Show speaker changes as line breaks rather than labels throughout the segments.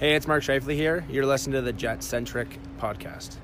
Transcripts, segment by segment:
Hey, it's Mark Scheifele here. You're listening to the Jet Centric podcast.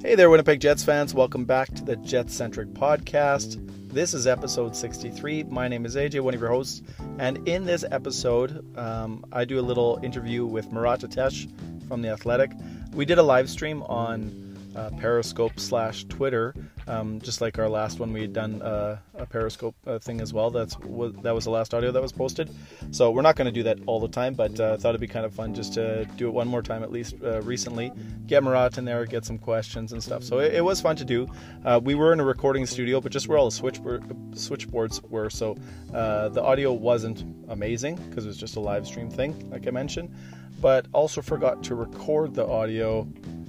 Hey there, Winnipeg Jets fans. Welcome back to the Jet Centric podcast. This is episode 63. My name is AJ, one of your hosts. And in this episode, um, I do a little interview with Murat Ates from The Athletic. We did a live stream on uh, Periscope slash Twitter. Um, just like our last one, we had done uh, a Periscope uh, thing as well. That's that was the last audio that was posted. So we're not going to do that all the time, but uh, thought it'd be kind of fun just to do it one more time at least uh, recently. Get Murat in there, get some questions and stuff. So it, it was fun to do. Uh, we were in a recording studio, but just where all the switchboard, switchboards were. So the audio wasn't amazing because it was just a live stream thing, like I mentioned. But also forgot to record the audio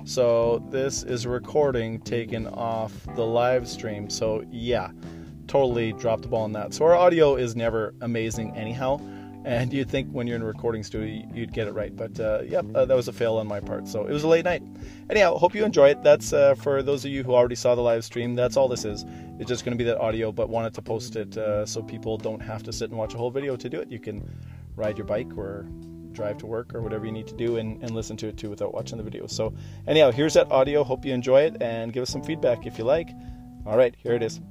so this is a recording taken off the live stream. So yeah, totally dropped the ball on that. So our audio is never amazing anyhow. And you'd think when you're in a recording studio you'd get it right, but uh, yep, uh, that was a fail on my part. So it was a late night. Anyhow, hope you enjoy it. That's uh, for those of you who already saw the live stream. That's all this is. It's just going to be that audio, but wanted to post it uh, so people don't have to sit and watch a whole video to do it. You can ride your bike or drive to work or whatever you need to do and, and listen to it too without watching the video. So, anyhow, here's that audio. Hope you enjoy it and give us some feedback if you like. All right, here it is.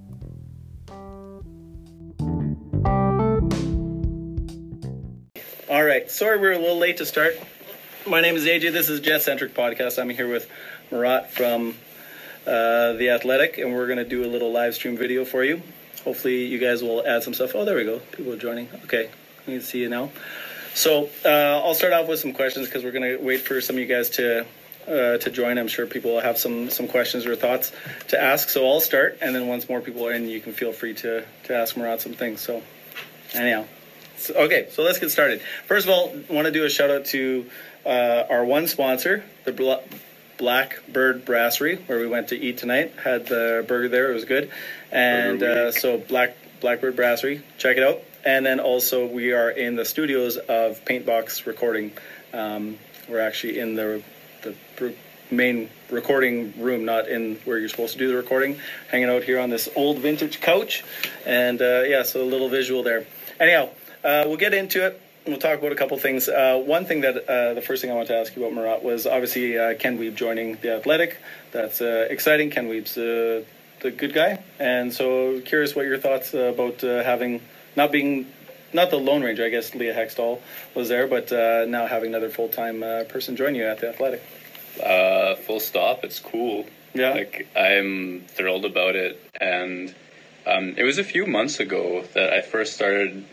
All right, sorry we're a little late to start. My name is AJ. This is Jet Centric Podcast. I'm here with Murat from uh, The Athletic, and we're going to do a little live stream video for you. Hopefully, you guys will add some stuff. Oh, there we go. People are joining. Okay, we can see you now. So uh, I'll start off with some questions because we're going to wait for some of you guys to uh, to join. I'm sure people will have some some questions or thoughts to ask. So I'll start, and then once more people are in, you can feel free to to ask Murat some things. So anyhow, so, okay, so let's get started. First of all, I want to do a shout out to uh, our one sponsor, the Blackbird Brasserie, where we went to eat tonight. Had the burger there; it was good. And uh, so Black Blackbird Brasserie, check it out and then also we are in the studios of Paintbox Recording. Um, we're actually in the the main recording room, not in where you're supposed to do the recording. Hanging out here on this old vintage couch, and uh, yeah, so a little visual there. Anyhow, uh, we'll get into it. We'll talk about a couple things. Uh, one thing that uh, the first thing I want to ask you about Murat was obviously uh, Ken Wiebe joining the Athletic. That's uh, exciting. Ken Wiebe's the good guy, and so curious what your thoughts about having not being not the Lone Ranger, I guess Leah Hextall was there, but uh, now having another full time uh, person join you at the Athletic.
Uh, full stop. It's cool.
Yeah.
Like I'm thrilled about it, and um, it was a few months ago that I first started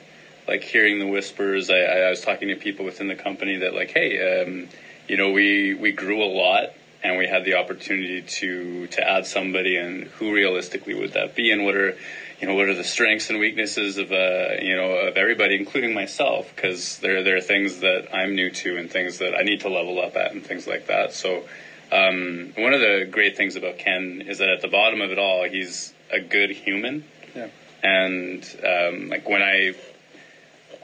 like hearing the whispers. I, I was talking to people within the company that like, hey, um, you know, we we grew a lot and we had the opportunity to to add somebody and who realistically would that be and what are you know what are the strengths and weaknesses of uh, you know of everybody, including myself, because there there are things that I'm new to and things that I need to level up at and things like that. So um, one of the great things about Ken is that at the bottom of it all, he's a good human.
Yeah.
And um, like when I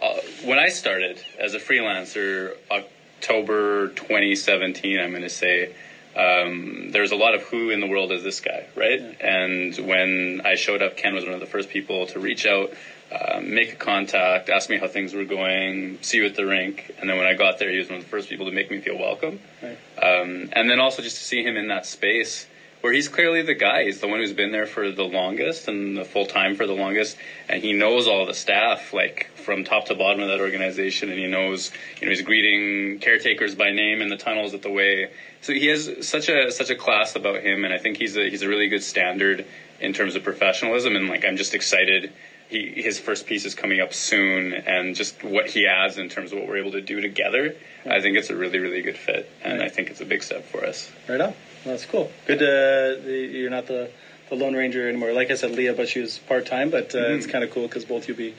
uh, when I started as a freelancer, October 2017, I'm going to say um, there's a lot of who in the world is this guy, right? Yeah. And when I showed up, Ken was one of the first people to reach out, uh, make a contact, ask me how things were going, see you at the rink. And then when I got there, he was one of the first people to make me feel welcome.
Right.
Um, and then also just to see him in that space where he's clearly the guy. He's the one who's been there for the longest and the full time for the longest, and he knows all the staff like from top to bottom of that organization, and he knows you know he's greeting caretakers by name in the tunnels at the way. So he has such a such a class about him, and I think he's a he's a really good standard in terms of professionalism. And like I'm just excited. He, his first piece is coming up soon, and just what he adds in terms of what we're able to do together, I think it's a really, really good fit, and I think it's a big step for us.
Right on. Well, that's cool. Good. Uh, you're not the the Lone Ranger anymore. Like I said, Leah, but she was part time. But uh, mm-hmm. it's kind of cool because both you be.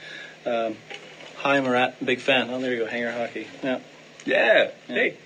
Um, hi, Murat. Big fan. Oh, there you go. Hanger hockey. Yeah.
Yeah.
yeah. Hey.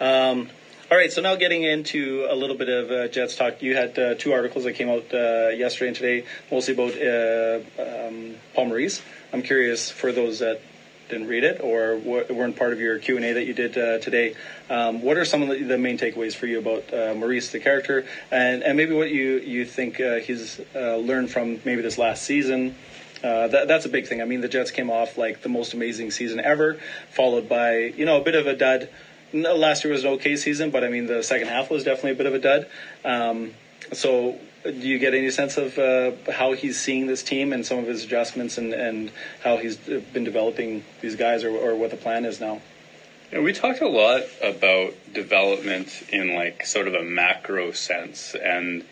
Um, all right, so now getting into a little bit of uh, Jets talk. You had uh, two articles that came out uh, yesterday and today, mostly about uh, um, Paul Maurice. I'm curious for those that didn't read it or weren't part of your Q and A that you did uh, today. Um, what are some of the, main takeaways for you about uh, Maurice, the character, and and maybe what you you think uh, he's learned from maybe this last season, uh, that, that's a big thing. I mean, the Jets came off like the most amazing season ever, followed by you know a bit of a dud. No, last year was an okay season, but I mean the second half was definitely a bit of a dud. Um, so, do you get any sense of uh, how he's seeing this team and some of his adjustments and, and how he's been developing these guys, or, or what the plan is now?
Yeah, we talked a lot about development in like sort of a macro sense, and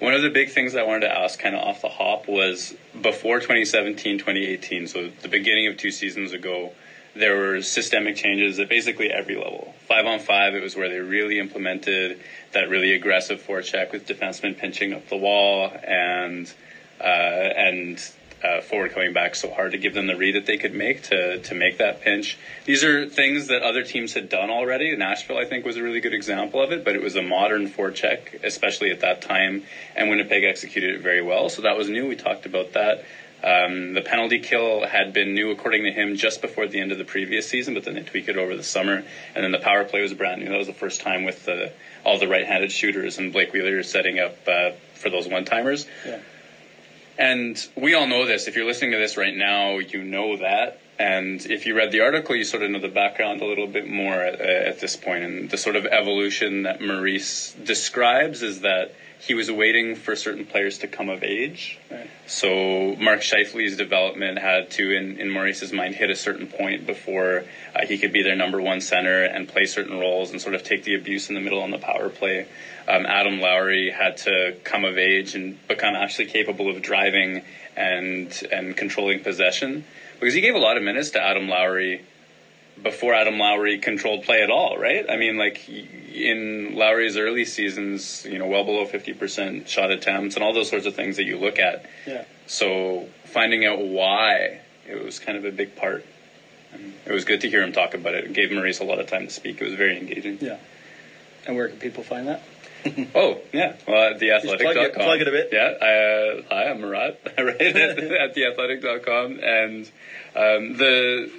one of the big things I wanted to ask kind of off the hop was before 2017, 2018, so the beginning of two seasons ago, there were systemic changes at basically every level. Five on five, it was where they really implemented that really aggressive forecheck with defensemen pinching up the wall and uh, and uh, forward coming back so hard to give them the read that they could make to to make that pinch. These are things that other teams had done already. Nashville, I think, was a really good example of it, but it was a modern forecheck, especially at that time, and Winnipeg executed it very well. So that was new. We talked about that. Um, the penalty kill had been new, according to him, just before the end of the previous season, but then they tweaked it over the summer. And then the power play was brand new. That was the first time with the, all the right-handed shooters and Blake Wheeler setting up uh, for those one-timers.
Yeah.
And we all know this. If you're listening to this right now, you know that. And if you read the article, you sort of know the background a little bit more at, at this point. And the sort of evolution that Maurice describes is that he was waiting for certain players to come of age.
Right.
So Mark Scheifele's development had to, in, in Maurice's mind, hit a certain point before uh, he could be their number one center and play certain roles and sort of take the abuse in the middle on the power play. Um, Adam Lowry had to come of age and become actually capable of driving and and controlling possession because he gave a lot of minutes to Adam Lowry before Adam Lowry controlled play at all, right? I mean, like in Lowry's early seasons, you know, well below 50% shot attempts and all those sorts of things that you look at.
Yeah.
So finding out why, it was kind of a big part. And it was good to hear him talk about it. It gave Maurice a lot of time to speak. It was very engaging.
Yeah. And where can people find that?
oh, yeah. Well, at theathletic.com.
Plug it, plug it a bit.
Yeah. I, uh, hi, I'm Murat, right? at, at theathletic.com. And um, the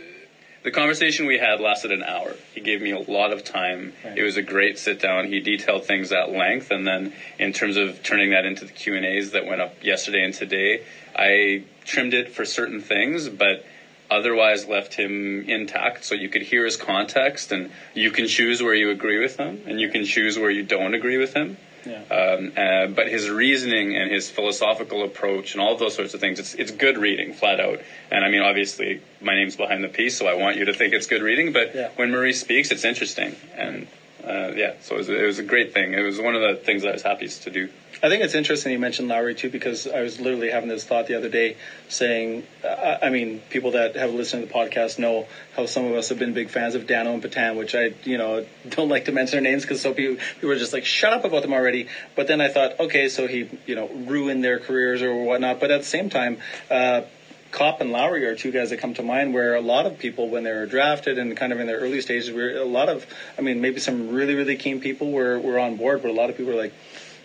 the conversation we had lasted an hour. He gave me a lot of time.
Right.
It was a great sit down. He detailed things at length, and then in terms of turning that into the Q and A's that went up yesterday and today, I trimmed it for certain things, but otherwise left him intact so you could hear his context and you can choose where you agree with him and you can choose where you don't agree with him.
Yeah.
Um, uh, but his reasoning and his philosophical approach and all those sorts of things, it's, it's good reading, flat out. And I mean, obviously, my name's behind the piece, so I want you to think it's good reading. But
Yeah.
when Maurice speaks, it's interesting. And uh, yeah, so it was, it was a great thing. It was one of the things I was happiest to do.
I think it's interesting you mentioned Lowry too, because I was literally having this thought the other day, saying, I mean, people that have listened to the podcast know how some of us have been big fans of Dano and Petan, which I, you know, don't like to mention their names because so people, people are just like, shut up about them already. But then I thought, okay, so he, you know, ruined their careers or whatnot. But at the same time, uh, Copp and Lowry are two guys that come to mind where a lot of people, when they were drafted and kind of in their early stages, were a lot of, I mean, maybe some really, really keen people were, were on board, but a lot of people were like,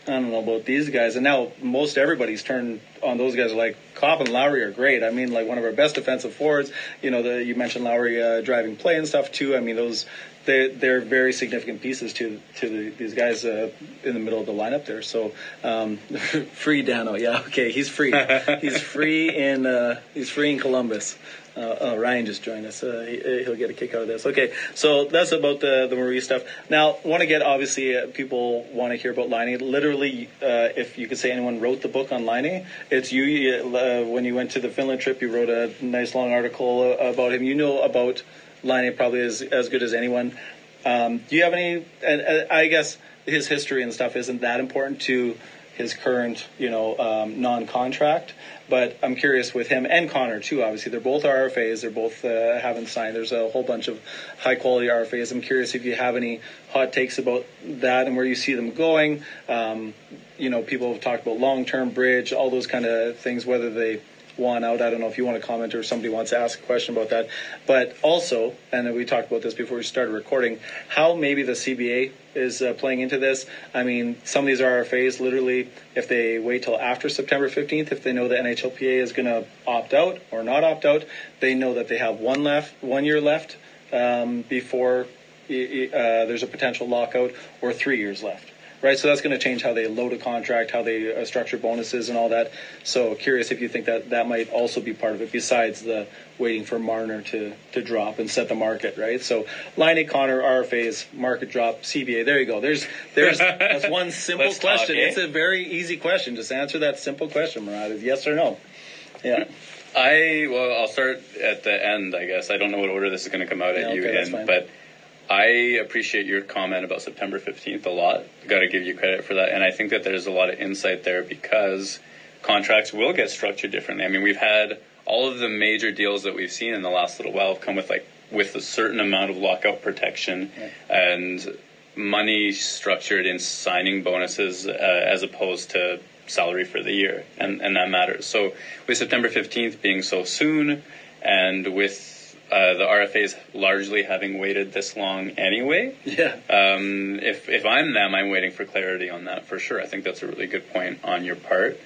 I don't know about these guys. And now most everybody's turned on those guys. Like Copp and Lowry are great. I mean, like one of our best defensive forwards. You know, the, you mentioned Lowry uh, driving play and stuff too. I mean, those they they're very significant pieces to to the, these guys uh, in the middle of the lineup there. So um, free Dano, yeah, okay, he's free. he's free in uh, he's free in Columbus. Uh, uh, Ryan just joined us. Uh, he, he'll get a kick out of this. Okay, so that's about the the Maurice stuff. Now, want to get obviously uh, people want to hear about Laine. Literally, uh, if you could say anyone wrote the book on Laine, it's you. you uh, when you went to the Finland trip, you wrote a nice long article uh, about him. You know about Laine probably is as good as anyone. Um, do you have any? And, and I guess his history and stuff isn't that important to his current, you know, um, non-contract. But I'm curious with him and Connor too. Obviously, they're both RFAs. They're both uh, haven't signed. There's a whole bunch of high-quality RFAs. I'm curious if you have any hot takes about that and where you see them going. Um, you know, people have talked about long-term bridge, all those kind of things. Whether they want out, I don't know if you want to comment or somebody wants to ask a question about that. But also, and we talked about this before we started recording, how maybe the CBA is uh, playing into this. I mean, some of these RFAs, literally, if they wait till after September 15th, if they know the NHLPA is going to opt out or not opt out, they know that they have one left, one year left um, before uh, there's a potential lockout, or three years left. Right? So that's going to change how they load a contract, how they uh, structure bonuses, and all that. So curious if you think that that might also be part of it, besides the waiting for Marner to to drop and set the market, right? So Laine, Connor, RFAs, market drop, CBA. There you go. There's there's that's one simple
Let's talk,
question.
eh?
It's a very easy question. Just answer that simple question, Murat. Is yes or no? Yeah.
I well, I'll start at the end. I guess I don't know what order this is going to come out
Yeah,
at you
okay, that's
in, but I appreciate your comment about September fifteenth a lot. Got to give you credit for that, and I think that there's a lot of insight there because contracts will get structured differently. I mean, we've had all of the major deals that we've seen in the last little while have come with like with a certain amount of lockout protection and money structured in signing bonuses uh, as opposed to salary for the year, and and that matters. So with September fifteenth being so soon, and with uh, the RFAs largely having waited this long anyway,
Yeah.
um, if if I'm them, I'm waiting for clarity on that for sure. I think that's a really good point on your part.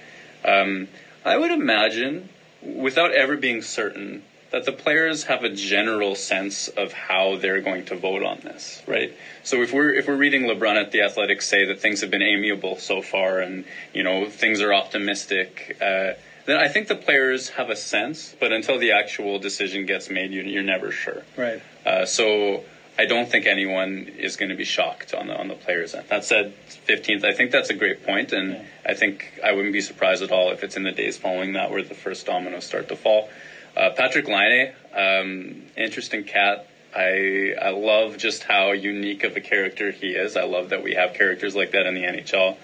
Um, I would imagine, without ever being certain, that the players have a general sense of how they're going to vote on this, right? So if we're if we're reading LeBrun at the Athletics say that things have been amiable so far, and you know things are optimistic. Uh, then I think the players have a sense, but until the actual decision gets made, you, you're never sure.
Right.
Uh, so I don't think anyone is going to be shocked on the on the players' end. That said, 15th, I think that's a great point, and
Yeah.
I think I wouldn't be surprised at all if it's in the days following that where the first dominoes start to fall. Uh, Patrick Laine, um, interesting cat. I I love just how unique of a character he is. I love that we have characters like that in the NHL.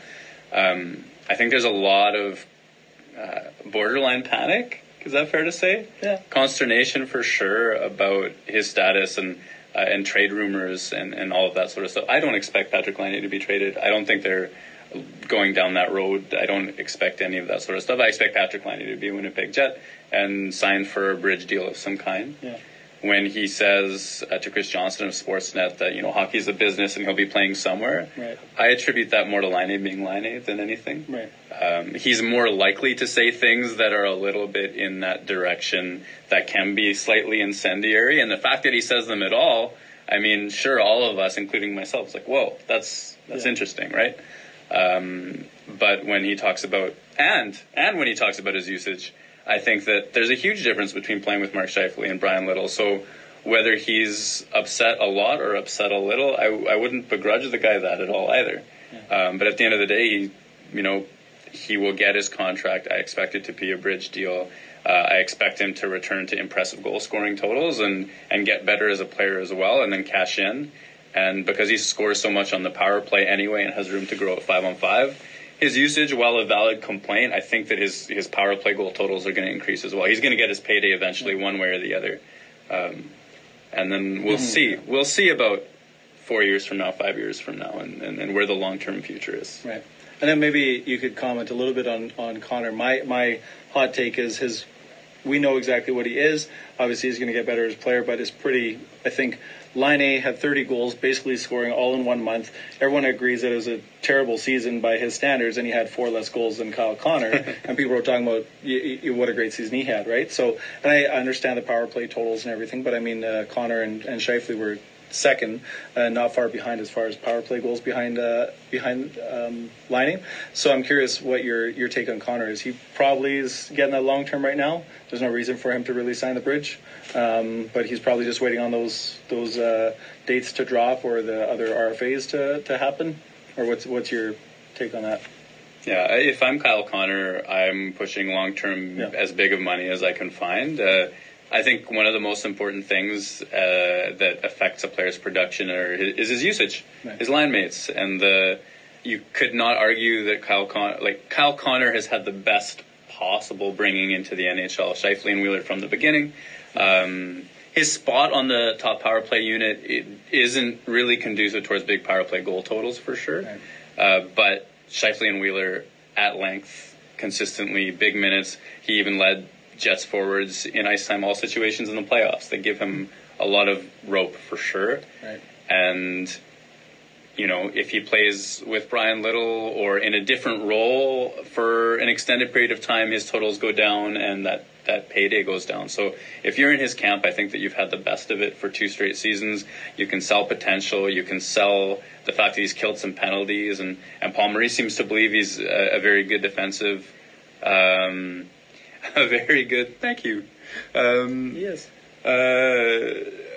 Um, I think there's a lot of uh, borderline panic. Is that fair to say?
Yeah.
Consternation for sure about his status and uh, and trade rumors and, and all of that sort of stuff. I don't expect Patrick Laine to be traded. I don't think they're going down that road. I don't expect any of that sort of stuff. I expect Patrick Laine to be a Winnipeg Jet and sign for a bridge deal of some kind
Yeah.
When he says uh, to Chris Johnston of Sportsnet that you know hockey's a business and he'll be playing somewhere.
Right.
I attribute that more to Laine being Laine than anything.
Right.
Um, he's more likely to say things that are a little bit in that direction that can be slightly incendiary, and the fact that he says them at all, I mean, sure, all of us, including myself, is like, whoa, that's that's
Yeah.
interesting, right? Um, but when he talks about and and when he talks about his usage, I think that there's a huge difference between playing with Mark Scheifele and Bryan Little. So whether he's upset a lot or upset a little, I, I wouldn't begrudge the guy that at all either. Um, but at the end of the day, he, you know, he will get his contract. I expect it to be a bridge deal. Uh, I expect him to return to impressive goal scoring totals and, and get better as a player as well, and then cash in. And because he scores so much on the power play anyway and has room to grow at five on five, his usage, while a valid complaint, I think that his, his power play goal totals are going to increase as well. He's going to get his payday eventually, one way or the other. Um, and then we'll see. We'll see about four years from now, five years from now, and, and, and where the long term future is.
Right. And then maybe you could comment a little bit on, on Connor. My my hot take is his we know exactly what he is. Obviously he's gonna get better as a player, but it's pretty I think Laine had 30 goals, basically scoring all in one month. Everyone agrees that it was a terrible season by his standards, and he had four less goals than Kyle Connor. and people were talking about y- y- what a great season he had, right? So, and I understand the power play totals and everything, but I mean, uh, Connor and, and Scheifele were second, uh, not far behind as far as power play goals behind uh, behind um, lining. So I'm curious what your your take on Connor is. He probably is getting that long term right now. There's no reason for him to really sign the bridge, um, but he's probably just waiting on those those uh, dates to drop or the other RFAs to, to happen. Or what's what's your take on that?
Yeah, if I'm Kyle Connor, I'm pushing long term
Yeah.
as big of money as I can find. Uh, I think one of the most important things uh, that affects a player's production are, is his usage,
Right.
his line mates, and the you could not argue that Kyle Con- like Kyle Connor has had the best possible bringing into the NHL. Scheifele and Wheeler from the beginning. Um, his spot on the top power play unit it isn't really conducive towards big power play goal totals for sure.
Right.
Uh, but Scheifele and Wheeler at length, consistently, big minutes. He even led Jets forwards in ice time all situations in the playoffs. They give him a lot of rope for sure.
Right.
And you know, if he plays with Bryan Little or in a different role for an extended period of time, his totals go down and that, that payday goes down. So if you're in his camp, I think that you've had the best of it for two straight seasons. You can sell potential. You can sell the fact that he's killed some penalties. And, and Paul Maurice seems to believe he's a, a very good defensive, um, a very good, thank you. Um,
Yes.
uh,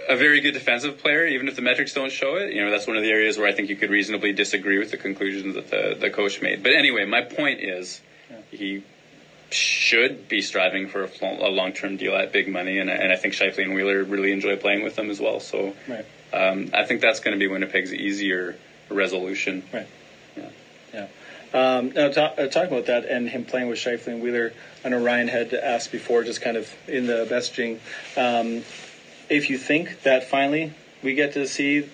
a very good defensive player, even if the metrics don't show it. You know, that's one of the areas where I think you could reasonably disagree with the conclusions that the, the coach made. But anyway, my point is he should be striving for a, a long term deal at big money, and, I- and I think Scheifele and Wheeler really enjoy playing with them as well. So
Right.
um, I think that's going to be Winnipeg's easier resolution.
Right.
Yeah.
Yeah. Um, now, ta- uh, talking about that and him playing with Scheifele and Wheeler, I know Ryan had asked before, just kind of in the messaging, um, if you think that finally we get to see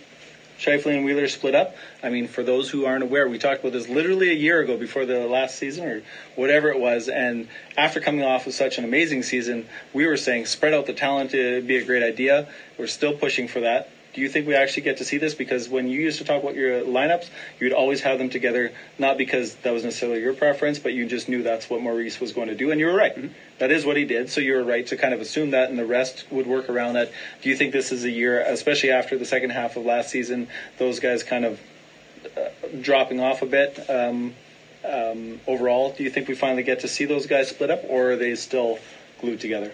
Scheifele and Wheeler split up. I mean, for those who aren't aware, we talked about this literally a year ago before the last season or whatever it was. And after coming off of such an amazing season, we were saying spread out the talent would be a great idea. We're still pushing for that. Do you think we actually get to see this? Because when you used to talk about your lineups, you'd always have them together, not because that was necessarily your preference, but you just knew that's what Maurice was going to do. And you were right. That is what he did. So you were right to kind of assume that, and the rest would work around that. Do you think this is a year, especially after the second half of last season, those guys kind of uh, dropping off a bit um, um, overall? Do you think we finally get to see those guys split up, or are they still glued together?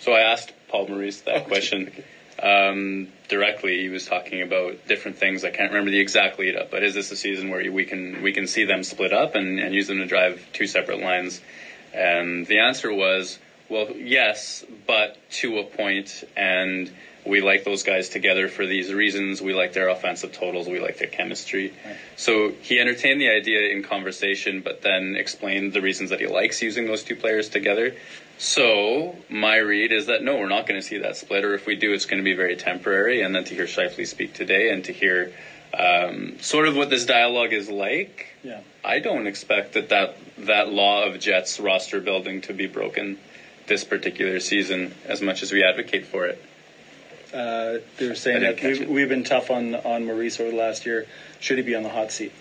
So I asked Paul Maurice that
Okay.
question um, directly. He was talking about different things. I can't remember the exact lead up, but is this a season where we can we can see them split up and, and use them to drive two separate lines? And the answer was, well, yes, but to a point, and we like those guys together for these reasons. We like their offensive totals. We like their chemistry. So he entertained the idea in conversation, but then explained the reasons that he likes using those two players together. So my read is that no, we're not going to see that split, or if we do, it's going to be very temporary. And then to hear Scheifele speak today and to hear um, sort of what this dialogue is like,
Yeah.
I don't expect that, that that law of Jets roster building to be broken this particular season as much as we advocate for it.
Uh, they were saying that we've, we've been tough on on Maurice over the last year. Should he be on the hot seat?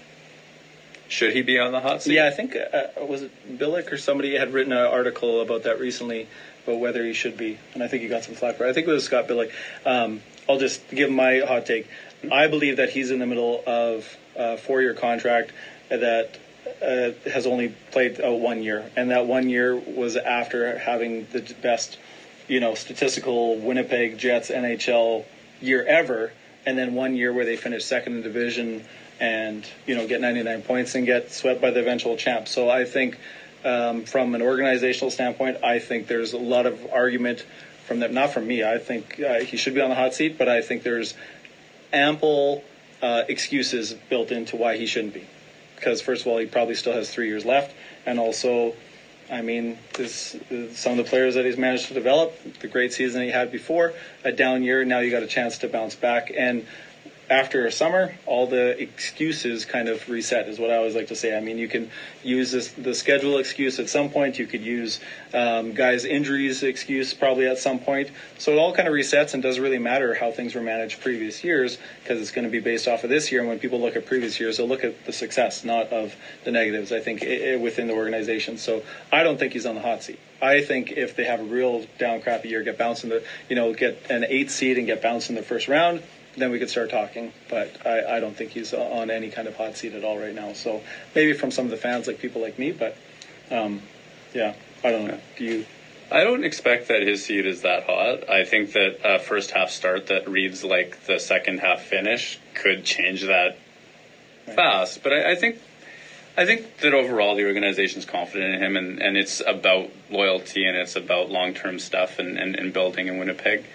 Should he be on the hot seat?
Yeah, I think uh, was it Billeck or somebody had written an article about that recently about whether he should be, and I think he got some flack for. it. I think it was Scott Billeck. Um, I'll just give my hot take. I believe that he's in the middle of a four-year contract that uh, has only played uh, one year, and that one year was after having the best, you know, statistical Winnipeg Jets NHL year ever, and then one year where they finished second in division and you know get 99 points and get swept by the eventual champ. So I think um, from an organizational standpoint, I think there's a lot of argument from them. Not from me. I think uh, he should be on the hot seat, but I think there's ample uh, excuses built into why he shouldn't be. Because first of all, he probably still has three years left, and also, I mean, this, some of the players that he's managed to develop, the great season he had before, a down year. Now you got a chance to bounce back, and after a summer, all the excuses kind of reset, is what I always like to say. I mean, you can use this, the schedule excuse at some point. You could use um, guys' injuries excuse probably at some point. So it all kind of resets and doesn't really matter how things were managed previous years because it's going to be based off of this year. And when people look at previous years, they'll look at the success, not of the negatives, I think, within the organization. So I don't think he's on the hot seat. I think if they have a real down crappy year, get bounced in the, you know, get an eight seed and get bounced in the first round, then we could start talking. But I, I don't think he's on any kind of hot seat at all right now. So maybe from some of the fans, like people like me, but um, yeah, I don't know. Do you?
I don't expect that his seat is that hot. I think that a first half start that reads like the second half finish could change that fast. But I, I think I think that overall the organization's confident in him and, and it's about loyalty and it's about long term stuff and, and, and building in Winnipeg.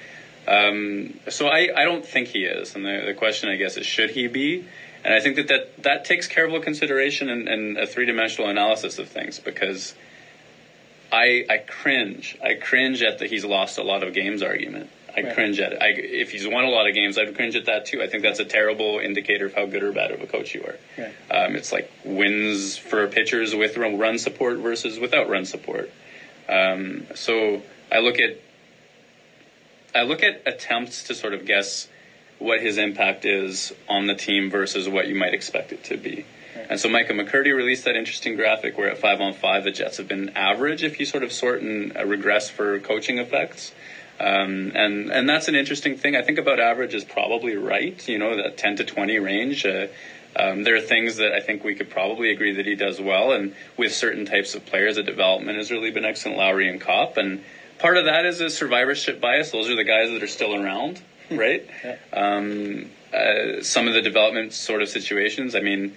Um, so I, I don't think he is. And the, the question I guess is should he be? And I think that that, that takes careful consideration and, and a three dimensional analysis of things because I I cringe. I cringe at the he's lost a lot of games argument. I
Right.
cringe at it. I, if he's won a lot of games, I'd cringe at that too. I think that's a terrible indicator of how good or bad of a coach you are.
Right.
Um, it's like wins for pitchers with run run support versus without run support. Um, so I look at I look at attempts to sort of guess what his impact is on the team versus what you might expect it to be. And so Micah McCurdy released that interesting graphic where at five on five the Jets have been average if you sort of sort and uh, regress for coaching effects. Um, and and that's an interesting thing. I think about average is probably right. You know that ten to twenty range. Uh, um, there are things that I think we could probably agree that he does well, and with certain types of players, the development has really been excellent. Lowry and Copp, and part of that is a survivorship bias. Those are the guys that are still around, right?
Yeah.
Um, uh, some of the development sort of situations. I mean,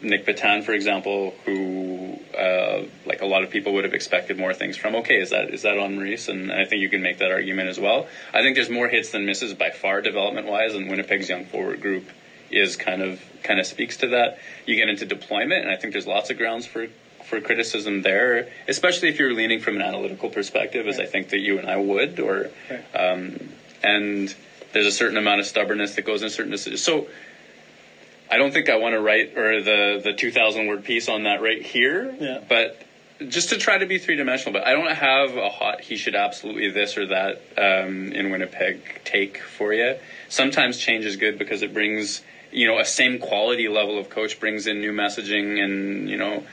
Nic Petan, for example, who uh, like a lot of people would have expected more things from. Okay, is that is that on Maurice? And I think you can make that argument as well. I think there's more hits than misses by far development wise, and Winnipeg's young forward group is kind of kind of speaks to that. You get into deployment, and I think there's lots of grounds for for criticism there, especially if you're leaning from an analytical perspective, as I think that you and I would, or um, and there's a certain amount of stubbornness that goes in certain decisions. So I don't think I want to write or the the 2,000 word piece on that right here,
Yeah.
but just to try to be three dimensional. But I don't have a hot he should absolutely this or that um, in Winnipeg take for you. Sometimes change is good because it brings you know a same quality level of coach brings in new messaging and you know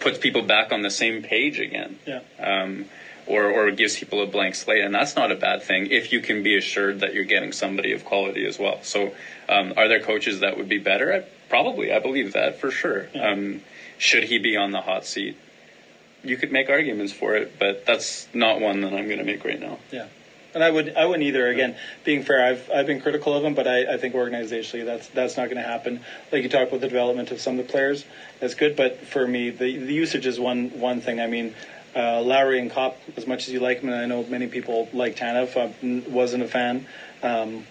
puts people back on the same page again
Yeah.
um, or, or gives people a blank slate. And that's not a bad thing if you can be assured that you're getting somebody of quality as well. So, um, are there coaches that would be better? I, probably. I believe that for sure. Um, should he be on the hot seat? You could make arguments for it, but that's not one that I'm going to make right now.
Yeah. And I would I wouldn't either. Again, being fair, I've I've been critical of him, but I, I think organizationally that's that's not going to happen. Like you talked about the development of some of the players, that's good. But for me, the the usage is one one thing. I mean, uh, Lowry and Copp, as much as you like him, and I know many people like Tanev, I wasn't a fan. Um,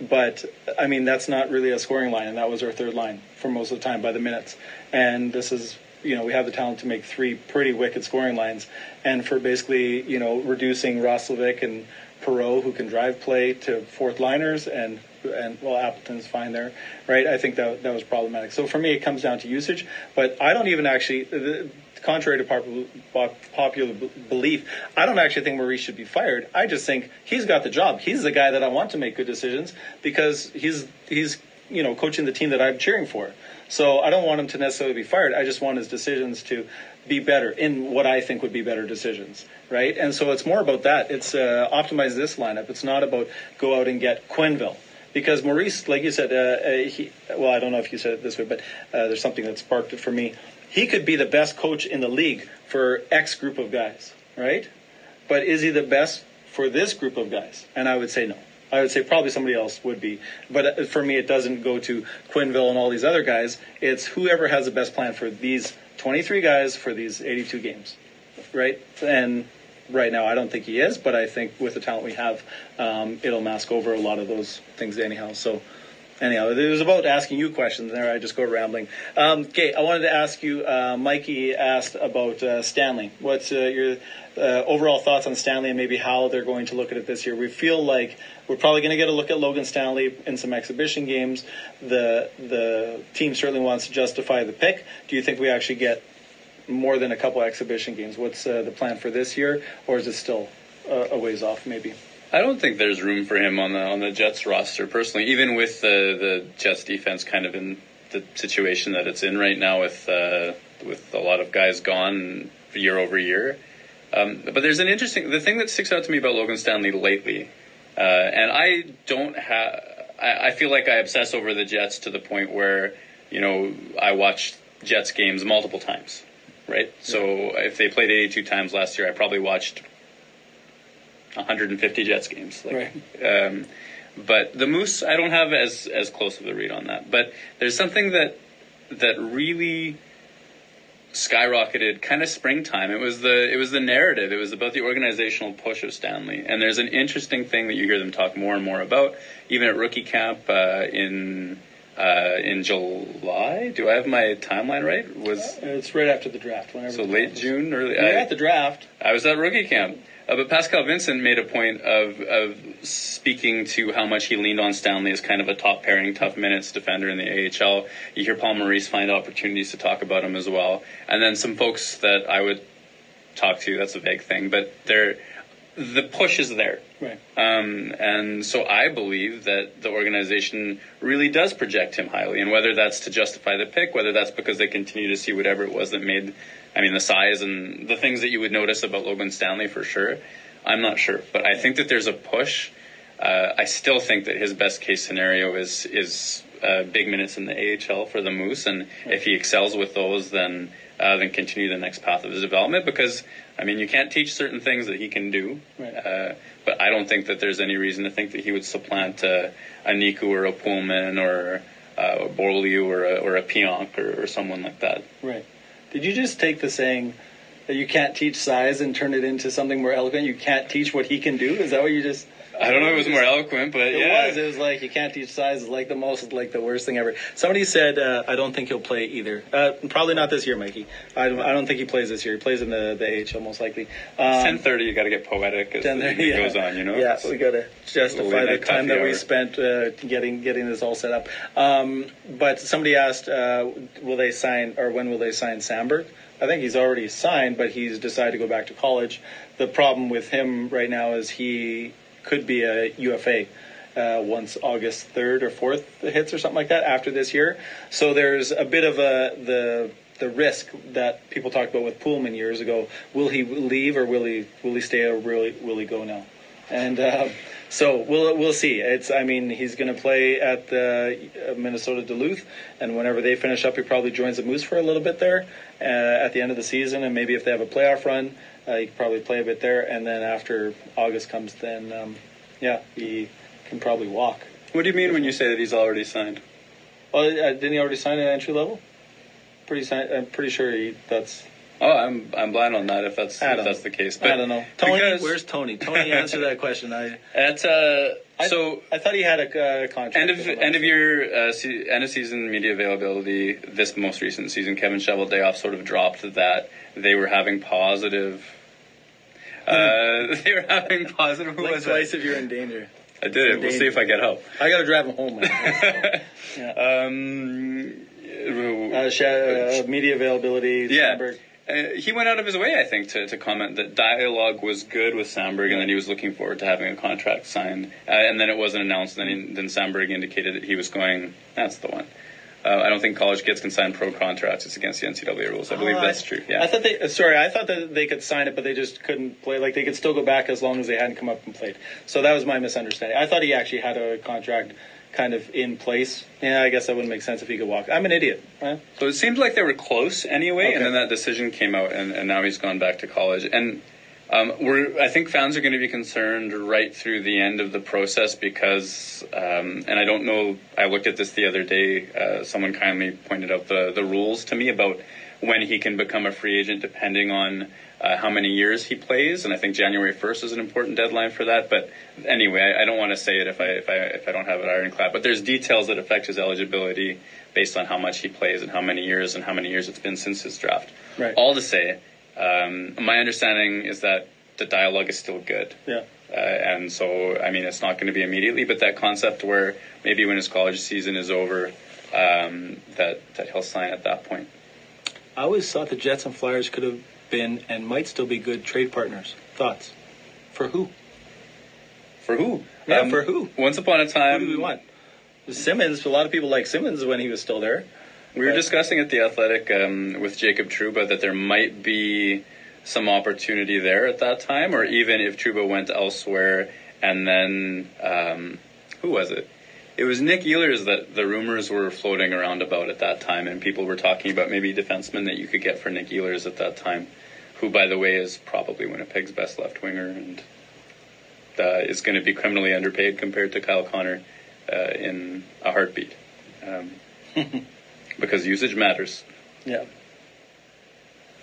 but I mean, that's not really a scoring line, and that was our third line for most of the time by the minutes. And this is, you know, we have the talent to make three pretty wicked scoring lines, and for basically, you know, reducing Roslovic and Perreault, who can drive play, to fourth liners, and and well, Appleton's fine there, right? I think that that was problematic. So for me, it comes down to usage, but I don't even actually. The, Contrary to popular, belief, I don't actually think Maurice should be fired. I just think he's got the job. He's the guy that I want to make good decisions because he's he's you know coaching the team that I'm cheering for. So I don't want him to necessarily be fired. I just want his decisions to be better in what I think would be better decisions, right? And so it's more about that. It's uh, optimize this lineup. It's not about go out and get Quenneville because Maurice, like you said, uh, uh, he, well, I don't know if you said it this way, but uh, there's something that sparked it for me. He could be the best coach in the league for X group of guys, right? But is he the best for this group of guys? And I would say no. I would say probably somebody else would be. But uh, for me, it doesn't go to Quenneville and all these other guys. It's whoever has the best plan for these 23 guys for these 82 games, right? And right now, I don't think he is, but I think with the talent we have, um, it'll mask over a lot of those things anyhow. So, anyhow, it was about asking you questions. There, I just go rambling. Um, okay, I wanted to ask you. Uh, Mikey asked about uh, Stanley. What's uh, your uh, overall thoughts on Stanley and maybe how they're going to look at it this year? We feel like we're probably going to get a look at Logan Stanley in some exhibition games. The the team certainly wants to justify the pick. Do you think we actually get more than a couple exhibition games? What's uh, the plan for this year, or is it still uh, a ways off? Maybe.
I don't think there's room for him on the on the Jets roster personally, even with the the Jets defense kind of in the situation that it's in right now with uh, with a lot of guys gone year over year. Um, but there's an interesting the thing that sticks out to me about Logan Stanley lately, uh, and I don't have. I, I feel like I obsess over the Jets to the point where you know I watched Jets games multiple times, right? So if they played 82 times last year, I probably watched 150 Jets games. Like, um, but the Moose, I don't have as as close of a read on that. But there's something that that really skyrocketed kind of springtime. It was the it was the narrative. It was about the organizational push of Stanley. And there's an interesting thing that you hear them talk more and more about, even at rookie camp uh, in uh, in July. Do I have my timeline right? Was
It's right after the draft. Whenever
so late. June, early.
You're
I-
at the draft.
I was at rookie camp. Uh, but Pascal Vincent made a point of, of speaking to how much he leaned on Stanley as kind of a top pairing, tough minutes defender in the AHL. You hear Paul Maurice find opportunities to talk about him as well. And then some folks that I would talk to, that's a vague thing, but they're, the push is there.
Right.
Um, and so I believe that the organization really does project him highly, and whether that's to justify the pick, whether that's because they continue to see whatever it was that made, I mean, the size and the things that you would notice about Logan Stanley for sure, I'm not sure. But I think that there's a push. Uh, I still think that his best case scenario is is uh, big minutes in the AHL for the Moose, and if he excels with those, then uh, then continue the next path of his development. Because I mean, you can't teach certain things that he can do,
Right.
uh, but I don't think that there's any reason to think that he would supplant uh, a Niku or a Poolman or uh, a Beaulieu or a, or a Pionk or, or someone like that.
Right. Did you just take the saying that you can't teach size and turn it into something more eloquent? You can't teach what he can do? Is that what you just.
I don't know if it was more eloquent, but
It
yeah.
was. It was like you can't teach size. It's like the most, like the worst thing ever. Somebody said, uh, "I don't think he'll play either. Uh, probably not this year, Mikey. I don't, I don't think he plays this year. He plays in the the AHL most likely." Um,
Ten thirty, you got to get poetic as the
10:30, yeah.
goes on. You know.
Yeah, we got to justify the time that we spent uh, getting getting this all set up. Um, but somebody asked, uh, will they sign or when will they sign Samberg? I think he's already signed, but he's decided to go back to college. The problem with him right now is he could be a UFA. Uh, once August 3rd or 4th hits or something like that after this year. So there's a bit of a the the risk that people talked about with Poolman years ago. Will he leave or will he will he stay or will he, will he go now? And uh, so we'll we'll see. It's I mean he's going to play at the Minnesota Duluth, and whenever they finish up, he probably joins the Moose for a little bit there uh, at the end of the season, and maybe if they have a playoff run, uh, probably play a bit there. And then after August comes, then um, yeah, he can probably walk.
What do you mean when you say that he's already signed?
Well, uh, didn't he already sign an entry level? Pretty, si- I'm pretty sure he, that's.
Oh, I'm I'm blind on that if that's if that's the case.
I don't know. Tony, where's Tony? Tony, answer that question. I,
At uh,
I
so
I thought he had a uh, contract.
end of end of year uh, se- end of season media availability. This most recent season, Kevin Cheveldayoff sort of dropped that they were having positive. Uh, they were having positive. Who
Blink
was
twice
it?
if you're in danger.
I did it. We'll see if I get help.
I got to drive him home. man.
Um,
uh, sh- uh, media availability.
Yeah.
Samberg.
Uh, he went out of his way, I think, to, to comment that dialogue was good with Samberg and that he was looking forward to having a contract signed. Uh, and then it wasn't announced. Then, he, then Samberg indicated that he was going, that's the one. Uh, I don't think college kids can sign pro contracts. It's against the NCAA rules. I believe
Oh,
that's true. Yeah.
I thought they. uh, Sorry, I thought that they could sign it, but they just couldn't play. Like they could still go back as long as they hadn't come up and played. So that was my misunderstanding. I thought he actually had a contract kind of in place. Yeah, I guess that wouldn't make sense if he could walk. I'm an idiot. Huh?
So it seemed like they were close anyway,
Okay.
and then that decision came out, and, and now he's gone back to college. And um, we're, I think fans are going to be concerned right through the end of the process because, um, and I don't know, I looked at this the other day. Uh, someone kindly pointed out the, the rules to me about when he can become a free agent depending on uh, how many years he plays, and I think January 1st is an important deadline for that. But anyway, I, I don't want to say it if I if I if I don't have it ironclad. But there's details that affect his eligibility based on how much he plays and how many years and how many years it's been since his draft.
Right.
All to say, um, my understanding is that the dialogue is still good.
Yeah.
Uh, and so, I mean, it's not going to be immediately, but that concept where maybe when his college season is over, um, that that he'll sign at that point.
I always thought the Jets and Flyers could have been and might still be good trade partners. Thoughts? For who?
For who?
Yeah,
Um,
for who?
Once upon a time,
Who do we want? Simmonds. A lot of people like Simmonds when he was still there.
We were discussing at the Athletic um, with Jacob Trouba that there might be some opportunity there at that time, or even if Trouba went elsewhere, and then um, who was it? It was Nick Ehlers that the rumors were floating around about at that time, and people were talking about maybe defenseman that you could get for Nick Ehlers at that time, who, by the way, is probably Winnipeg's best left winger and uh, is going to be criminally underpaid compared to Kyle Connor uh, in a heartbeat. Um, because usage matters.
Yeah.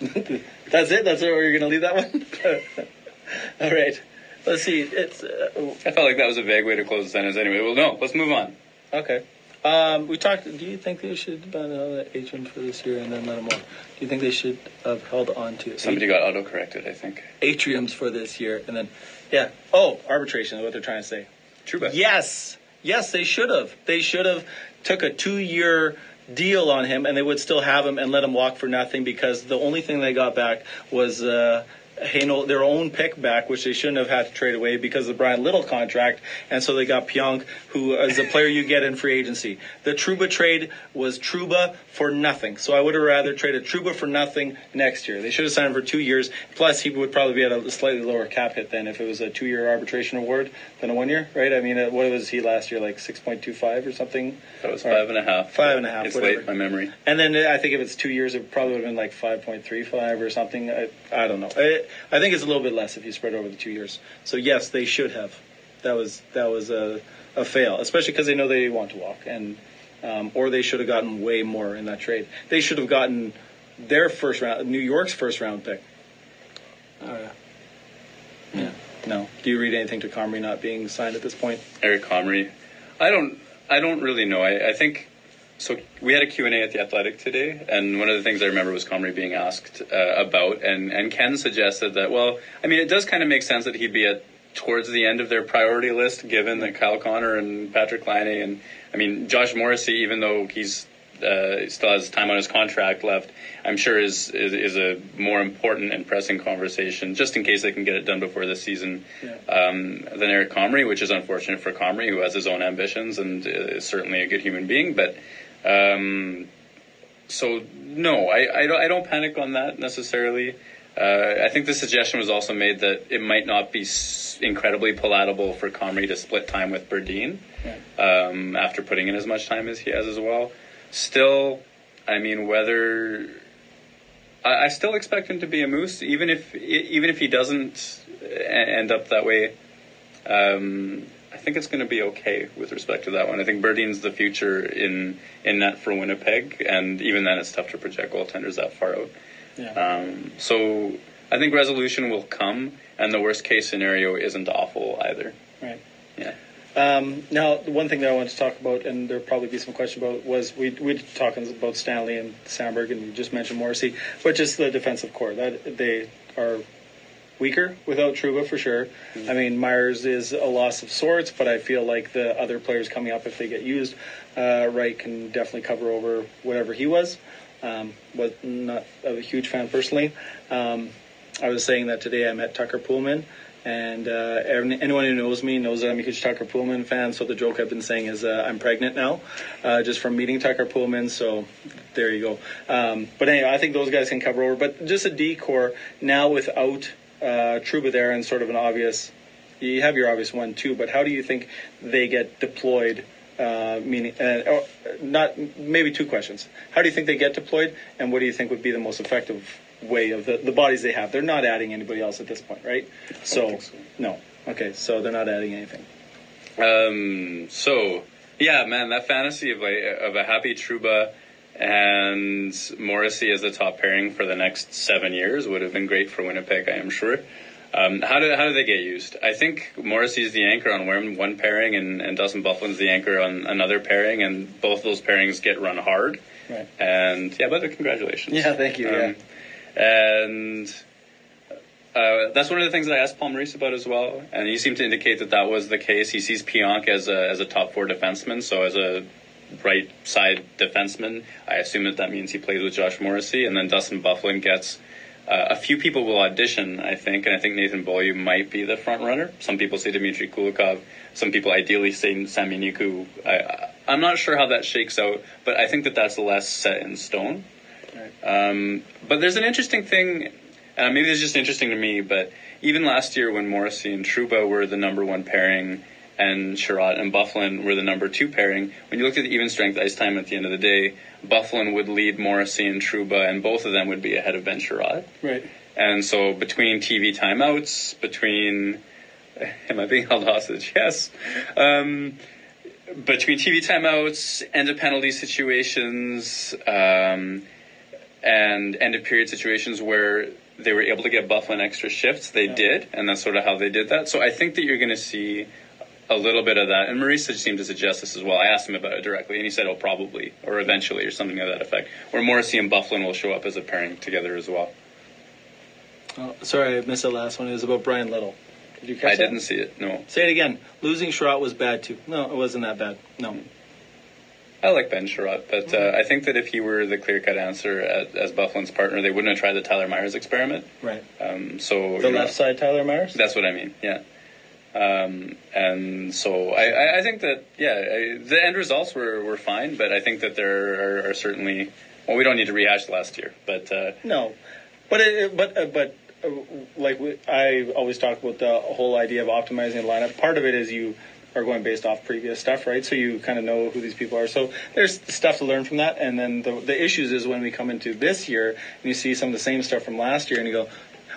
That's it. That's where you're going to leave that one. All right. Let's see. It's uh,
I felt like that was a vague way to close the sentence anyway. Well, no, let's move on.
okay. Um, we talked. Do you think they should ban another agent for this year and then let them walk? Do you think they should have held on to
Somebody got auto-corrected, I think.
atriums for this year and then, yeah. Oh, arbitration is what they're trying to say.
True Trouba.
Yes, yes, they should have. They should have took a two-year deal on him, and they would still have him and let him walk for nothing because the only thing they got back was uh, Their own pick back, which they shouldn't have had to trade away because of the Bryan Little contract, and so they got Pionk, who is a player you get in free agency. The Trouba trade was Trouba for nothing, so I would have rather traded Trouba for nothing next year. They should have signed him for two years. Plus, he would probably be at a slightly lower cap hit than if it was a two-year arbitration award than a one-year, right? I mean, uh, what was he last year, like six point two five or something?
That was five and a half.
Five and a half,
It's
whatever.
late, my memory.
And then I think if it's two years, it probably would have been like 5.35 or something. I, I don't know. I, I think it's a little bit less if you spread it over the two years. So yes, they should have. That was that was a, a fail, especially because they know they want to walk, and um, or they should have gotten way more in that trade. They should have gotten their first round, New York's first round pick. Oh yeah. Yeah. No. Do you read anything to Comrie not being signed at this point?
Eric Comrie. I don't. I don't really know. I, I think so. We had a Q and A at the Athletic today, and one of the things I remember was Comrie being asked uh, about, and and Ken suggested that. Well, I mean, it does kind of make sense that he'd be at towards the end of their priority list, given that Kyle Connor and Patrick Laine, and I mean Josh Morrissey, even though he's uh, still has time on his contract left, I'm sure is, is is a more important and pressing conversation, just in case they can get it done before this season,
Yeah.
um, than Eric Comrie, which is unfortunate for Comrie, who has his own ambitions and is certainly a good human being. But um, so no, I, I don't I don't panic on that necessarily. Uh, I think the suggestion was also made that it might not be s- incredibly palatable for Comrie to split time with Berdin um, after putting in as much time as he has as well. Still, I mean, whether I, I still expect him to be a moose, even if even if he doesn't e- end up that way. Um, I think it's going to be okay with respect to that one. I think Berdin's the future in in net for Winnipeg, and even then, it's tough to project goaltenders that far out.
Yeah.
Um, so I think resolution will come, and the worst case scenario isn't awful either.
Right.
Yeah.
Um, now, the one thing that I wanted to talk about, and there'll probably be some question about, was we we talking about Stanley and Samberg, and you just mentioned Morrissey, but just the defensive core that they are weaker without Trouba for sure. I mean, Myers is a loss of sorts, but I feel like the other players coming up, if they get used uh, right, can definitely cover over whatever he was. Um, was not a huge fan personally. Um, I was saying that today I met Tucker Poolman, and uh, anyone who knows me knows that I'm a huge Tucker Poolman fan. So the joke I've been saying is uh, I'm pregnant now, uh, just from meeting Tucker Poolman. So there you go. Um, but anyway, I think those guys can cover over. But just a decor now without uh, Trouba there and sort of an obvious. You have your obvious one too, but how do you think they get deployed? Uh, meaning, uh, or not maybe two questions. How do you think they get deployed, and what do you think would be the most effective way of the, the bodies they have? They're not adding anybody else at this point, right? So,
so.
no. Okay, so they're not adding anything.
Um, so yeah, man, that fantasy of like of a happy Trouba and Morrissey as the top pairing for the next seven years would have been great for Winnipeg, I am sure. Um, how do how do they get used? I think Morrissey's the anchor on one, one pairing, and, and Dustin Byfuglien's the anchor on another pairing, and both those pairings get run hard.
Right.
And yeah, but congratulations.
Yeah, thank you.
Um, And uh, that's one of the things that I asked Paul Maurice about as well, and he seemed to indicate that that was the case. He sees Pionk as a as a top four defenseman, so as a right side defenseman, I assume that that means he plays with Josh Morrissey, and then Dustin Byfuglien gets. Uh, a few people will audition, I think, and I think Nathan Beaulieu might be the front runner. Some people say Dmitry Kulikov. Some people ideally say Sami Niku. I, I, I'm not sure how that shakes out, but I think that that's less set in stone. Um, but there's an interesting thing, uh, maybe it's just interesting to me, but even last year when Morrissey and Trouba were the number one pairing and Chiarot and Byfuglien were the number two pairing, when you looked at the even strength ice time at the end of the day, Byfuglien would lead Morrissey and Trouba, and both of them would be ahead of Ben Chiarot.
Right.
And so between TV timeouts, between am I being held hostage? Yes. Um, between TV timeouts, end of penalty situations, um, and end of period situations where they were able to get Byfuglien extra shifts, they did, and that's sort of how they did that. So I think that you're going to see a little bit of that. And Maurice seemed to suggest this as well. I asked him about it directly, and he said, "Oh, probably, or eventually, or something of that effect." Where Morrissey and Byfuglien will show up as a pairing together as well.
Oh, sorry, I missed the last one. It was about Bryan Little. Did you catch it?
I
that?
didn't see it. No.
Say it again. Losing Chiarot was bad too. No, it wasn't that bad. No.
I like Ben Chiarot, but uh, I think that if he were the clear cut answer at, as Byfuglien's partner, they wouldn't have tried the Tyler Myers experiment.
Right.
Um, so
The
you know,
left side, Tyler Myers.
That's what I mean. Yeah. Um, and so I, I, think that yeah, I, the end results were, were fine, but I think that there are, are certainly well, we don't need to rehash last year, but uh,
No, but it, but uh, but uh, like we, I always talk about the whole idea of optimizing the lineup. Part of it is you are going based off previous stuff, right? So you kind of know who these people are. So there's stuff to learn from that. And then the the issues is when we come into this year and you see some of the same stuff from last year, and you go.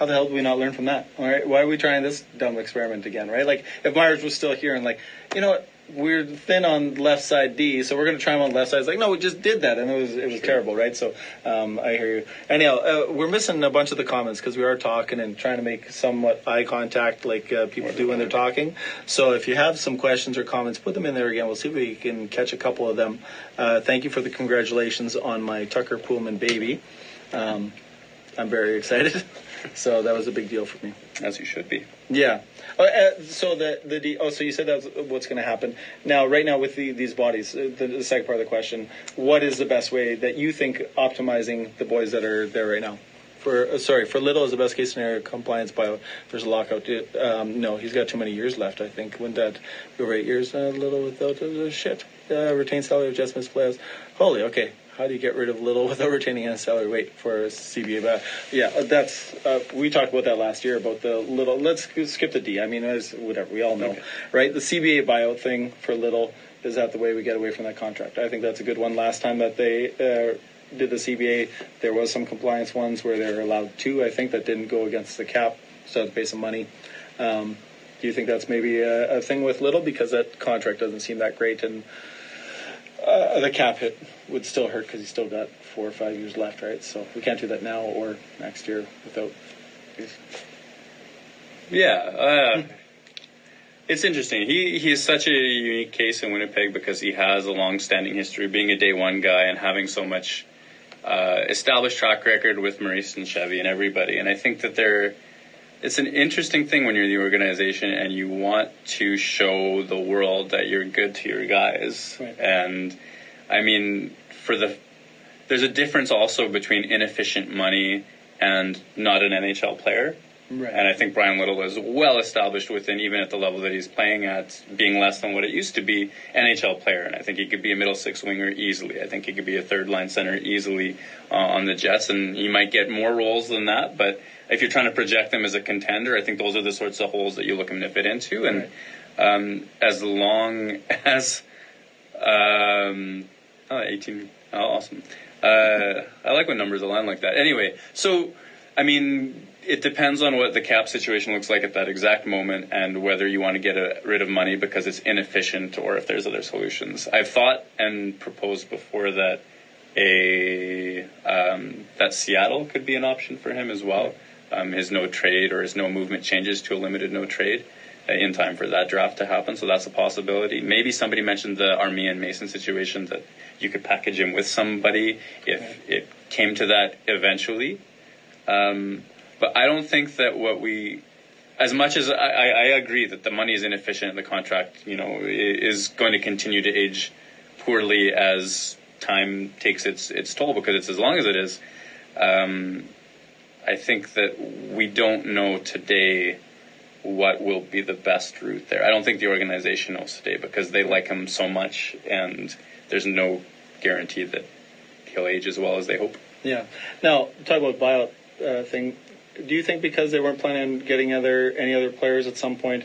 How the hell did we not learn from that? All right, why are we trying this dumb experiment again? Right? Like, if Myers was still here and like, you know what, we're thin on left side D, so we're going to try him on left side. It's like, no, we just did that, and it was it was terrible, right? So um, I hear you. Anyhow, uh, we're missing a bunch of the comments because we are talking and trying to make somewhat eye contact, like uh, people do when they're talking. So if you have some questions or comments, put them in there again. We'll see if we can catch a couple of them. Uh, thank you for the congratulations on my Tucker Poolman baby. Um, I'm very excited. So that was a big deal for me.
as you should be.
Yeah. Uh, uh, so the the de- oh, so you said that's what's going to happen now. Right now, with the, these bodies, uh, the, the second part of the question: What is the best way that you think optimizing the boys that are there right now? For uh, sorry, for Little is the best case scenario. Compliance bio. There's a lockout. Um, no, he's got too many years left. I think. Wouldn't that over eight years? Uh, Little without uh, shit. Uh, retain salary adjustments playoffs. Holy. Okay. How do you get rid of Little without retaining a salary? Wait for a CBA. But yeah, uh, that's uh, we talked about that last year about the Little. Let's skip the D. I mean, as whatever we all know,
Okay.
right? The CBA buyout thing for Little is that the way we get away from that contract? I think that's a good one. Last time that they uh, did the CBA, there was some compliance ones where they were allowed two. I think that didn't go against the cap, so to pay some money. Um, do you think that's maybe a, a thing with Little because that contract doesn't seem that great and uh, the cap hit would still hurt because he's still got four or five years left, right? So we can't do that now or next year without.
Yeah, uh, it's interesting. He he's such a unique case in Winnipeg because he has a long-standing history being a day one guy and having so much uh, established track record with Maurice and Chevy and everybody. And I think that they're it's an interesting thing when you're the organization and you want to show the world that you're good to your guys.
Right.
And I mean, for the there's a difference also between inefficient money and not an NHL player.
Right.
And I think Bryan Little is well established within, even at the level that he's playing at, being less than what it used to be, NHL player. And I think he could be a middle six winger easily. I think he could be a third line center easily uh, on the Jets. And he might get more roles than that. But if you're trying to project him as a contender, I think those are the sorts of holes that you look him to fit into. And um, as long as um, oh, 18, oh, awesome. Uh, I like when numbers align like that. Anyway, so I mean, it depends on what the cap situation looks like at that exact moment and whether you want to get a, rid of money because it's inefficient or if there's other solutions. I've thought and proposed before that a um, that Seattle could be an option for him as well. Um, his no trade or his no movement changes to a limited no trade uh, in time for that draft to happen. So that's a possibility. Maybe somebody mentioned the Armia and Mason situation that you could package him with somebody if it came to that eventually. Um, but I don't think that what we, as much as I, I, agree that the money is inefficient, the contract, you know, is going to continue to age poorly as time takes its its toll because it's as long as it is. Um, I think that we don't know today what will be the best route there. I don't think the organization knows today because they like him so much, and there's no guarantee that he'll age as well as they hope.
Yeah. Now, talk about buyout uh, thing. Do you think because they weren't planning on getting other any other players at some point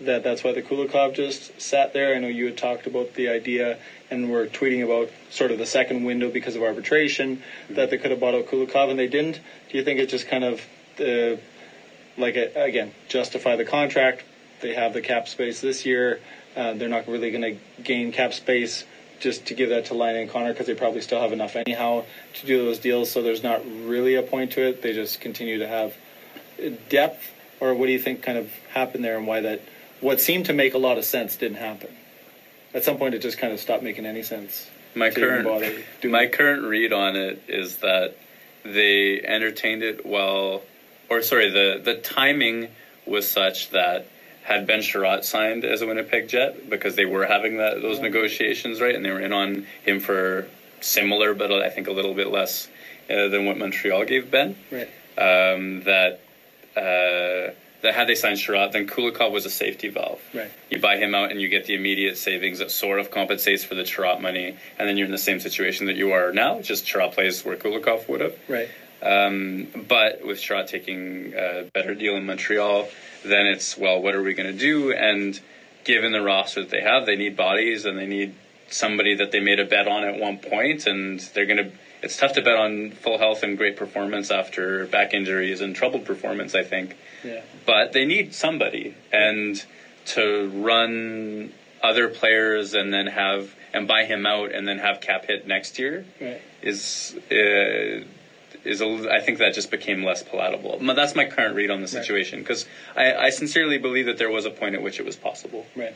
that that's why the Kulikov just sat there? I know you had talked about the idea and were tweeting about sort of the second window because of arbitration that they could have bought out Kulikov and they didn't. Do you think it just kind of uh, like uh, again justify the contract? They have the cap space this year. Uh, they're not really going to gain cap space just to give that to Laine and Connor because they probably still have enough anyhow to do those deals. So there's not really a point to it. They just continue to have depth. Or what do you think kind of happened there and why that what seemed to make a lot of sense didn't happen? At some point, it just kind of stopped making any sense.
My current my
it.
current read on it is that they entertained it well, or sorry, the the timing was such that had Ben Chiarot signed as a Winnipeg Jet because they were having that those negotiations right, and they were in on him for similar, but I think a little bit less uh, than what Montreal gave Ben.
Right.
Um, that uh, that had they signed Chiarot, then Kulikov was a safety valve.
Right.
You buy him out and you get the immediate savings that sort of compensates for the Chiarot money, and then you're in the same situation that you are now. Just Chiarot plays where Kulikov would have.
Right.
Um, but with Chiarot taking a better deal in Montreal, then it's well, what are we going to do? And given the roster that they have, they need bodies and they need somebody that they made a bet on at one point, and they're going to. It's tough to bet on full health and great performance after back injuries and troubled performance. I think,
Yeah.
but they need somebody and to run other players and then have and buy him out and then have cap hit next year
Right.
is uh, is a, I think that just became less palatable. That's my current read on the situation because I, I sincerely believe that there was a point at which it was possible.
Right.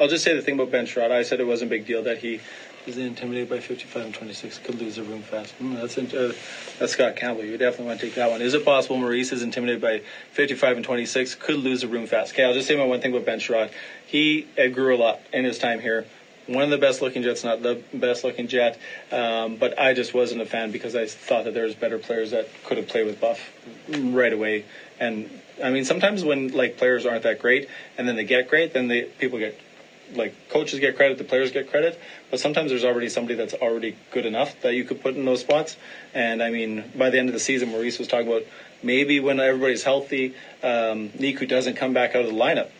I'll just say the thing about Ben Chiarot. I said it wasn't a big deal that he is intimidated by 55 and 26. Could lose the room fast. Hmm, that's uh, that's Scott Campbell. You definitely want to take that one. Is it possible Maurice is intimidated by 55 and 26? Could lose the room fast. Okay, I'll just say my one thing about Ben Chiarot. He uh, grew a lot in his time here. One of the best looking Jets, not the best looking Jet, um, but I just wasn't a fan because I thought that there was better players that could have played with Buff right away. And I mean, sometimes when like players aren't that great, and then they get great, then they people get like coaches get credit, the players get credit, but sometimes there's already somebody that's already good enough that you could put in those spots. And I mean, by the end of the season, Maurice was talking about maybe when everybody's healthy, um, Niku doesn't come back out of the lineup,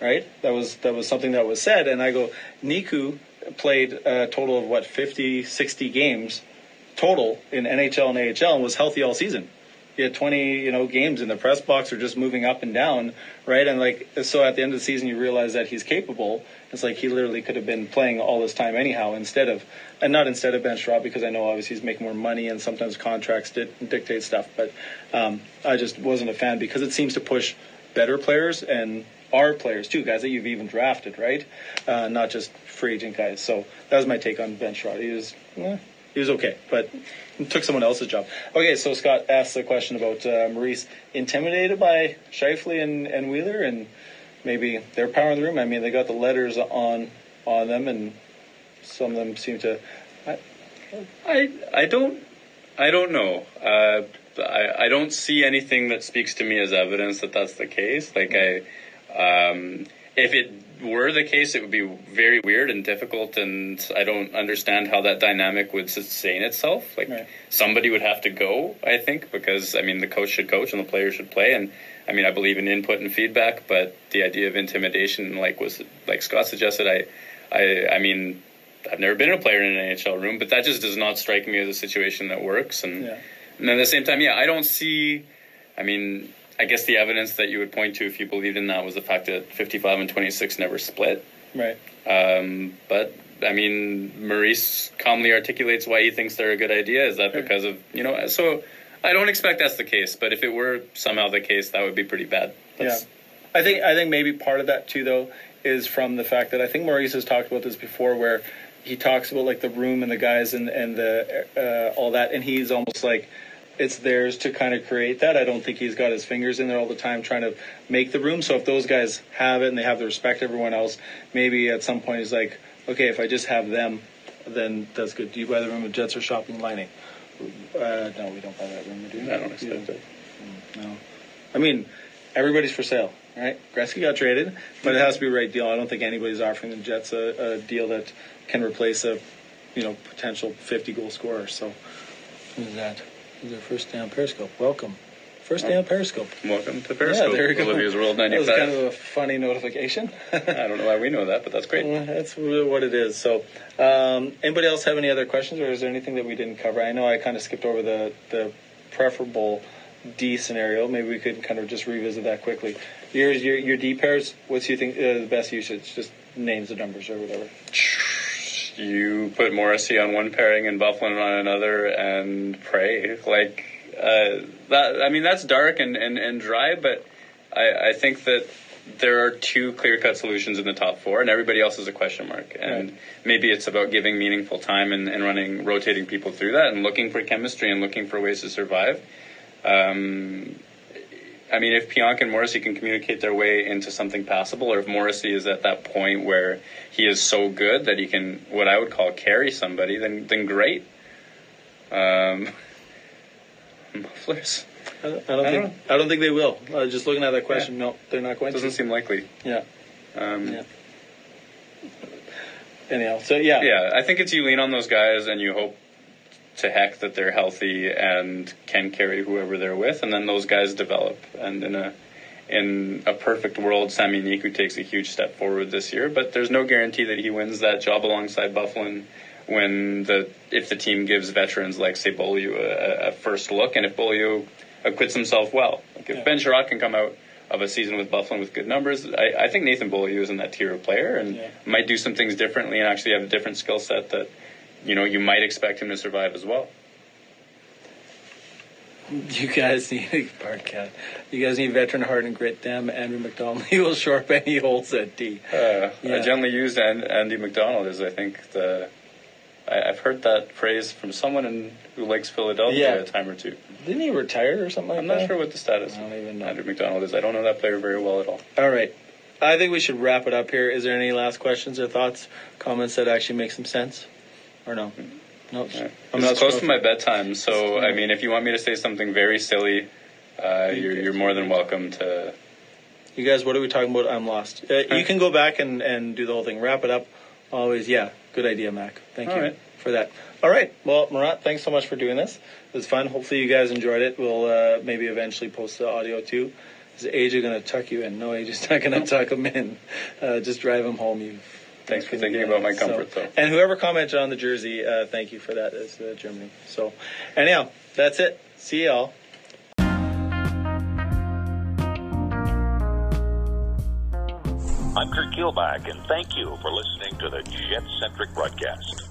right? That was that was something that was said, and I go, Niku played a total of what 50, 60 games total in NHL and AHL and was healthy all season. He had 20, you know, games in the press box or just moving up and down, right? And like, so at the end of the season, you realize that he's capable. It's like he literally could have been playing all this time anyhow, instead of, and not instead of Ben Straub, because I know obviously he's making more money and sometimes contracts di- dictate stuff. But um, I just wasn't a fan because it seems to push better players and our players too, guys that you've even drafted, right? Uh, not just free agent guys. So that was my take on Ben Chiarot. He was, eh, he was okay, but took someone else's job. Okay, so Scott asked the question about uh, Maurice intimidated by Scheifele and, and Wheeler and maybe their power in the room. I mean, they got the letters on on them, and some of them seem to. I,
I I don't I don't know. Uh, I I don't see anything that speaks to me as evidence that that's the case. Like I, um, if it were the case, it would be very weird and difficult, and I don't understand how that dynamic would sustain itself. Like
Right.
somebody would have to go, I think, because I mean the coach should coach and the player should play, and I mean I believe in input and feedback, but the idea of intimidation, like was like Scott suggested, I, I I mean. I've never been a player in an NHL room, but that just does not strike me as a situation that works. And,
Yeah.
and at the same time, yeah, I don't see. I mean, I guess the evidence that you would point to if you believed in that was the fact that 55 and 26 never split.
right.
Um, but I mean, Maurice calmly articulates why he thinks they're a good idea. Is that because of you know? So I don't expect that's the case. But if it were somehow the case, that would be pretty bad. That's,
I think I think maybe part of that too, though, is from the fact that I think Maurice has talked about this before, where he talks about like the room and the guys and and the uh, all that, and he's almost like it's theirs to kind of create that. I don't think he's got his fingers in there all the time trying to make the room. So if those guys have it and they have the respect of everyone else, maybe at some point he's like, okay, if I just have them, then that's good. Do you buy the room at Jets or Shopping Lining? Uh, no, we don't buy that room. Do we?
I don't expect it.
No. I mean, everybody's for sale, right? Gretzky got traded, but it has to be the right deal. I don't think anybody's offering the Jets a, a deal that can replace a, you know, potential 50 goal scorer. So, who's that? Who's our first day on Periscope? Welcome. First day on Periscope.
Welcome to Periscope,
Yeah, there you go.
Olivia's World
That was kind of a funny notification.
I don't know why we know that, but that's great.
Well, That's what it is. So, um, anybody else have any other questions, or is there anything that we didn't cover? I know I kind of skipped over the the preferable D scenario. Maybe we could kind of just revisit that quickly. Your your, your D pairs. What's you think uh, the best usage? Just names and numbers or whatever.
you put Morrissey on one pairing and Byfuglien on another and pray. Like uh, that I mean that's dark and, and, and dry, but I, I think that there are two clear cut solutions in the top four and everybody else is a question mark. And
Right.
maybe it's about giving meaningful time and, and running rotating people through that and looking for chemistry and looking for ways to survive. Um, I mean, if Pionk and Morrissey can communicate their way into something passable, or if Morrissey is at that point where he is so good that he can, what I would call, carry somebody, then then great. Um, mufflers
I don't, I don't
I don't
think I don't think they will. Uh, just looking at that question, no, they're not going to.
doesn't
to.
seem likely.
Yeah.
Um,
Yeah. Anyhow, so yeah,
yeah, I think it's you lean on those guys and you hope to heck that they're healthy and can carry whoever they're with, and then those guys develop. And in a in a perfect world, Sami Niku takes a huge step forward this year, but there's no guarantee that he wins that job alongside Byfuglien when the if the team gives veterans like say Beaulieu a, a first look, and if Beaulieu acquits himself well. Like if
Yeah.
Ben Chiarot can come out of a season with Byfuglien with good numbers, I, I think Nathan Beaulieu is in that tier of player and
Yeah.
might do some things differently and actually have a different skill set that you know you might expect him to survive as well.
You guys need Bartcat. You guys need veteran heart and grit. Damn, Andrew MacDonald. He will shore up any holes at D.
Uh,
Yeah.
I generally use and, Andy McDonald as I think the. I, I've heard that phrase from someone in, who likes Philadelphia
Yeah.
a time or two.
Didn't he retire or something like
I'm
that?
not sure what the status
I don't
of
even know.
Andrew MacDonald is. I don't know that player very well at all.
All right. I think we should wrap it up here. Is there any last questions or thoughts, comments that actually make some sense, or no? No.
Yeah.
I'm
It's
not
close to my bedtime, so I mean, if you want me to say something very silly, uh, you're, you're more than welcome to.
You guys, what are we talking about? I'm lost. Uh, you can go back and, and do the whole thing. Wrap it up. Always, yeah. Good idea, Mac. Thank
All
you
right.
for that. All right. Well, Murat, thanks so much for doing this. It was fun. Hopefully, you guys enjoyed it. We'll uh, maybe eventually post the audio too. Is AJ going to tuck you in? No, AJ's not going to tuck him in. Uh, just drive him home. You.
Thanks for thinking about my comfort, though.
And whoever commented on the jersey, uh, thank you for that. It's uh, Germany. So, anyhow, that's it. See y'all.
I'm Kurt Kielbach, and thank you for listening to the Jet Centric broadcast.